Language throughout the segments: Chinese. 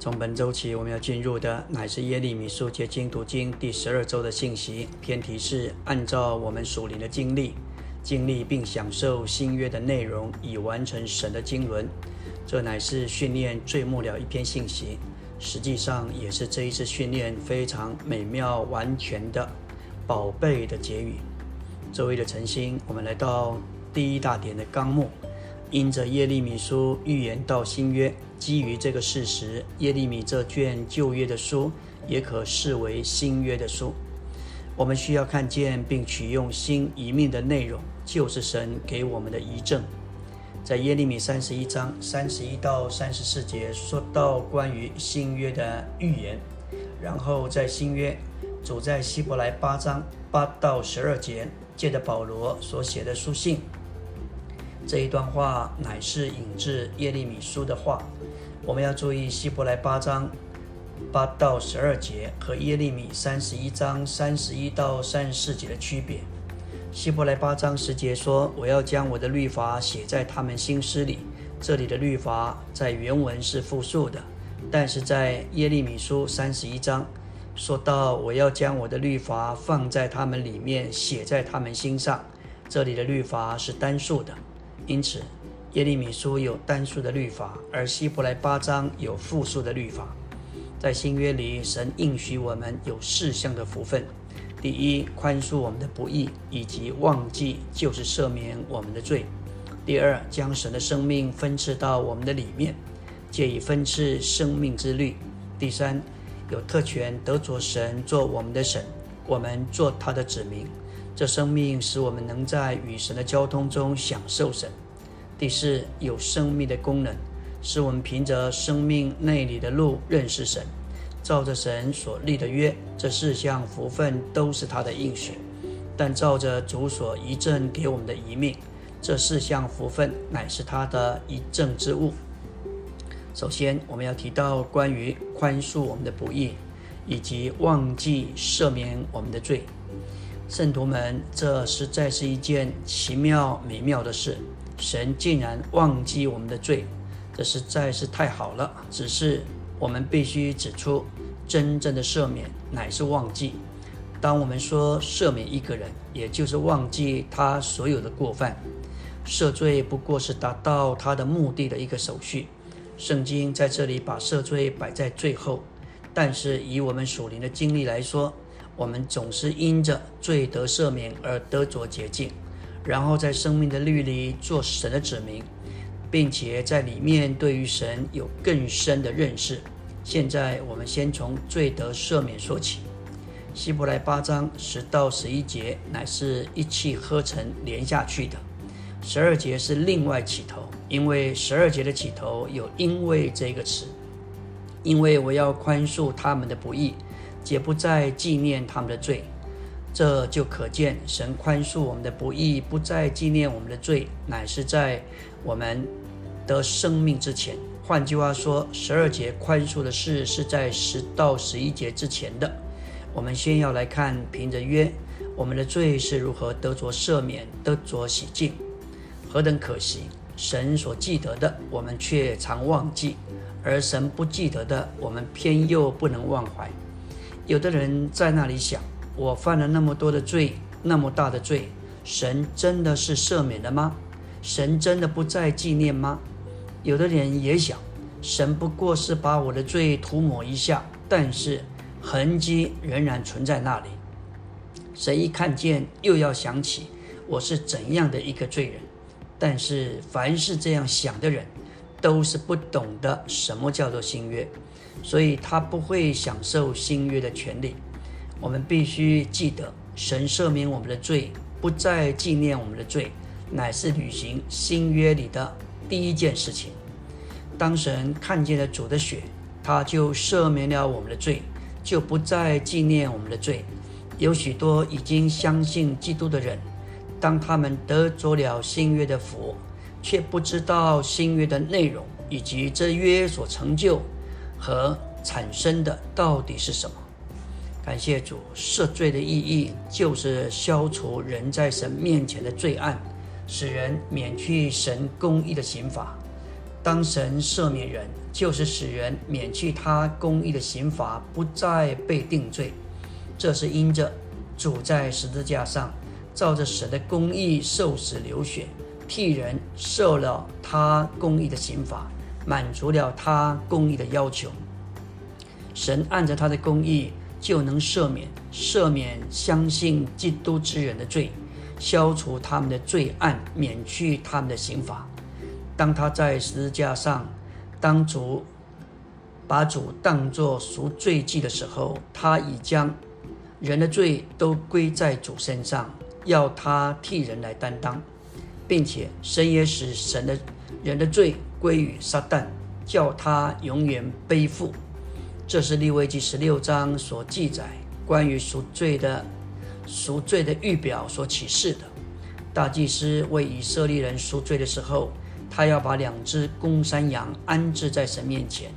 从本周起，我们要进入的乃是耶利米书结经读经第十二周的信息。偏题是按照我们属灵的经历，经历并享受新约的内容，以完成神的经纶。这乃是训练最末了一篇信息，实际上也是这一次训练非常美妙完全的宝贝的结语。周围的晨星，我们来到第一大点的纲目。因着耶利米书预言到新约，基于这个事实，耶利米这卷旧约的书也可视为新约的书。我们需要看见并取用新一命的内容，就是神给我们的遗证。在耶利米三十一章三十一到三十四节说到关于新约的预言，然后在新约，主在希伯来八章八到十二节借着保罗所写的书信。这一段话乃是引自耶利米书的话，我们要注意希伯来八章八到十二节和耶利米三十一章三十一到三十四节的区别。希伯来八章十节说：“我要将我的律法写在他们心思里。”这里的律法在原文是复数的，但是在耶利米书三十一章说到：“我要将我的律法放在他们里面，写在他们心上。”这里的律法是单数的。因此，耶利米书有单数的律法，而希伯来八章有复数的律法。在新约里，神应许我们有四项的福分：第一，宽恕我们的不义，以及忘记就是赦免我们的罪；第二，将神的生命分赐到我们的里面，借以分赐生命之律；第三，有特权得着神做我们的神，我们做他的子民。这生命使我们能在与神的交通中享受神。第四，有生命的功能，使我们凭着生命内里的路认识神，照着神所立的约。这四项福分都是他的应许，但照着主所遗赠给我们的遗命，这四项福分乃是他的遗赠之物。首先，我们要提到关于宽恕我们的不义，以及忘记赦免我们的罪。圣徒们，这实在是一件奇妙美妙的事。神竟然忘记我们的罪，这实在是太好了。只是我们必须指出，真正的赦免乃是忘记。当我们说赦免一个人，也就是忘记他所有的过犯。赦罪不过是达到他的目的的一个手续。圣经在这里把赦罪摆在最后，但是以我们属灵的经历来说，我们总是因着罪得赦免而得着洁净，然后在生命的律里做神的子民，并且在里面对于神有更深的认识。现在我们先从罪得赦免说起。希伯来八章十到十一节乃是一气呵成连下去的，十二节是另外起头，因为十二节的起头有“因为”这个词，因为我要宽恕他们的不义。也不再纪念他们的罪，这就可见神宽恕我们的不义，不再纪念我们的罪，乃是在我们得生命之前。换句话说，十二节宽恕的事是在十到十一节之前的。我们先要来看，凭着约，我们的罪是如何得着赦免、得着洗净，何等可惜！神所记得的，我们却常忘记；而神不记得的，我们偏又不能忘怀。有的人在那里想：我犯了那么多的罪，那么大的罪，神真的是赦免了吗？神真的不再纪念吗？有的人也想：神不过是把我的罪涂抹一下，但是痕迹仍然存在那里。神一看见，又要想起我是怎样的一个罪人。但是凡是这样想的人，都是不懂得什么叫做新约。所以他不会享受新约的权利。我们必须记得，神赦免我们的罪，不再纪念我们的罪，乃是履行新约里的第一件事情。当神看见了主的血，他就赦免了我们的罪，就不再纪念我们的罪。有许多已经相信基督的人，当他们得着了新约的福，却不知道新约的内容以及这约所成就。和产生的到底是什么？感谢主，赦罪的意义就是消除人在神面前的罪案，使人免去神公义的刑罚。当神赦免人，就是使人免去他公义的刑罚，不再被定罪。这是因着主在十字架上，照着神的公义受死流血，替人受了他公义的刑罚，满足了他公义的要求。神按着他的公义，就能赦免赦免相信基督之人的罪，消除他们的罪案，免去他们的刑罚。当他在十字架上，当主把主当作赎罪祭的时候，他已将人的罪都归在主身上，要他替人来担当，并且神也使神的人的罪归于撒旦，叫他永远背负。这是利未记十六章所记载关于赎罪的赎罪的预表所启示的。大祭司为以色列人赎罪的时候。他要把两只公山羊安置在神面前，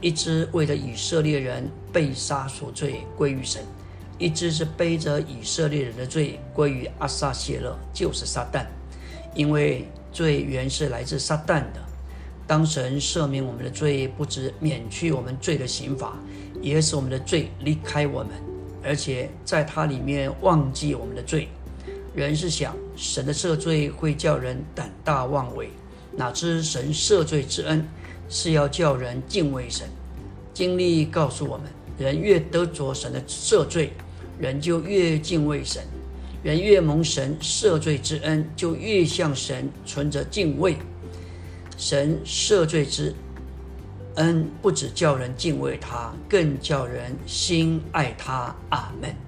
一只为了以色列人被杀赎罪归于神，一只是背着以色列人的罪归于阿撒谢勒，就是撒旦。因为罪原是来自撒旦的。当神赦免我们的罪，不止免去我们罪的刑罚，也使我们的罪离开我们，而且在它里面忘记我们的罪。人是想神的赦罪会叫人胆大妄为。哪知神赦罪之恩是要叫人敬畏神。经历告诉我们，人越得着神的赦罪，人就越敬畏神；人越蒙神赦罪之恩，就越向神存着敬畏。神赦罪之恩不只叫人敬畏他，更叫人心爱他。阿门。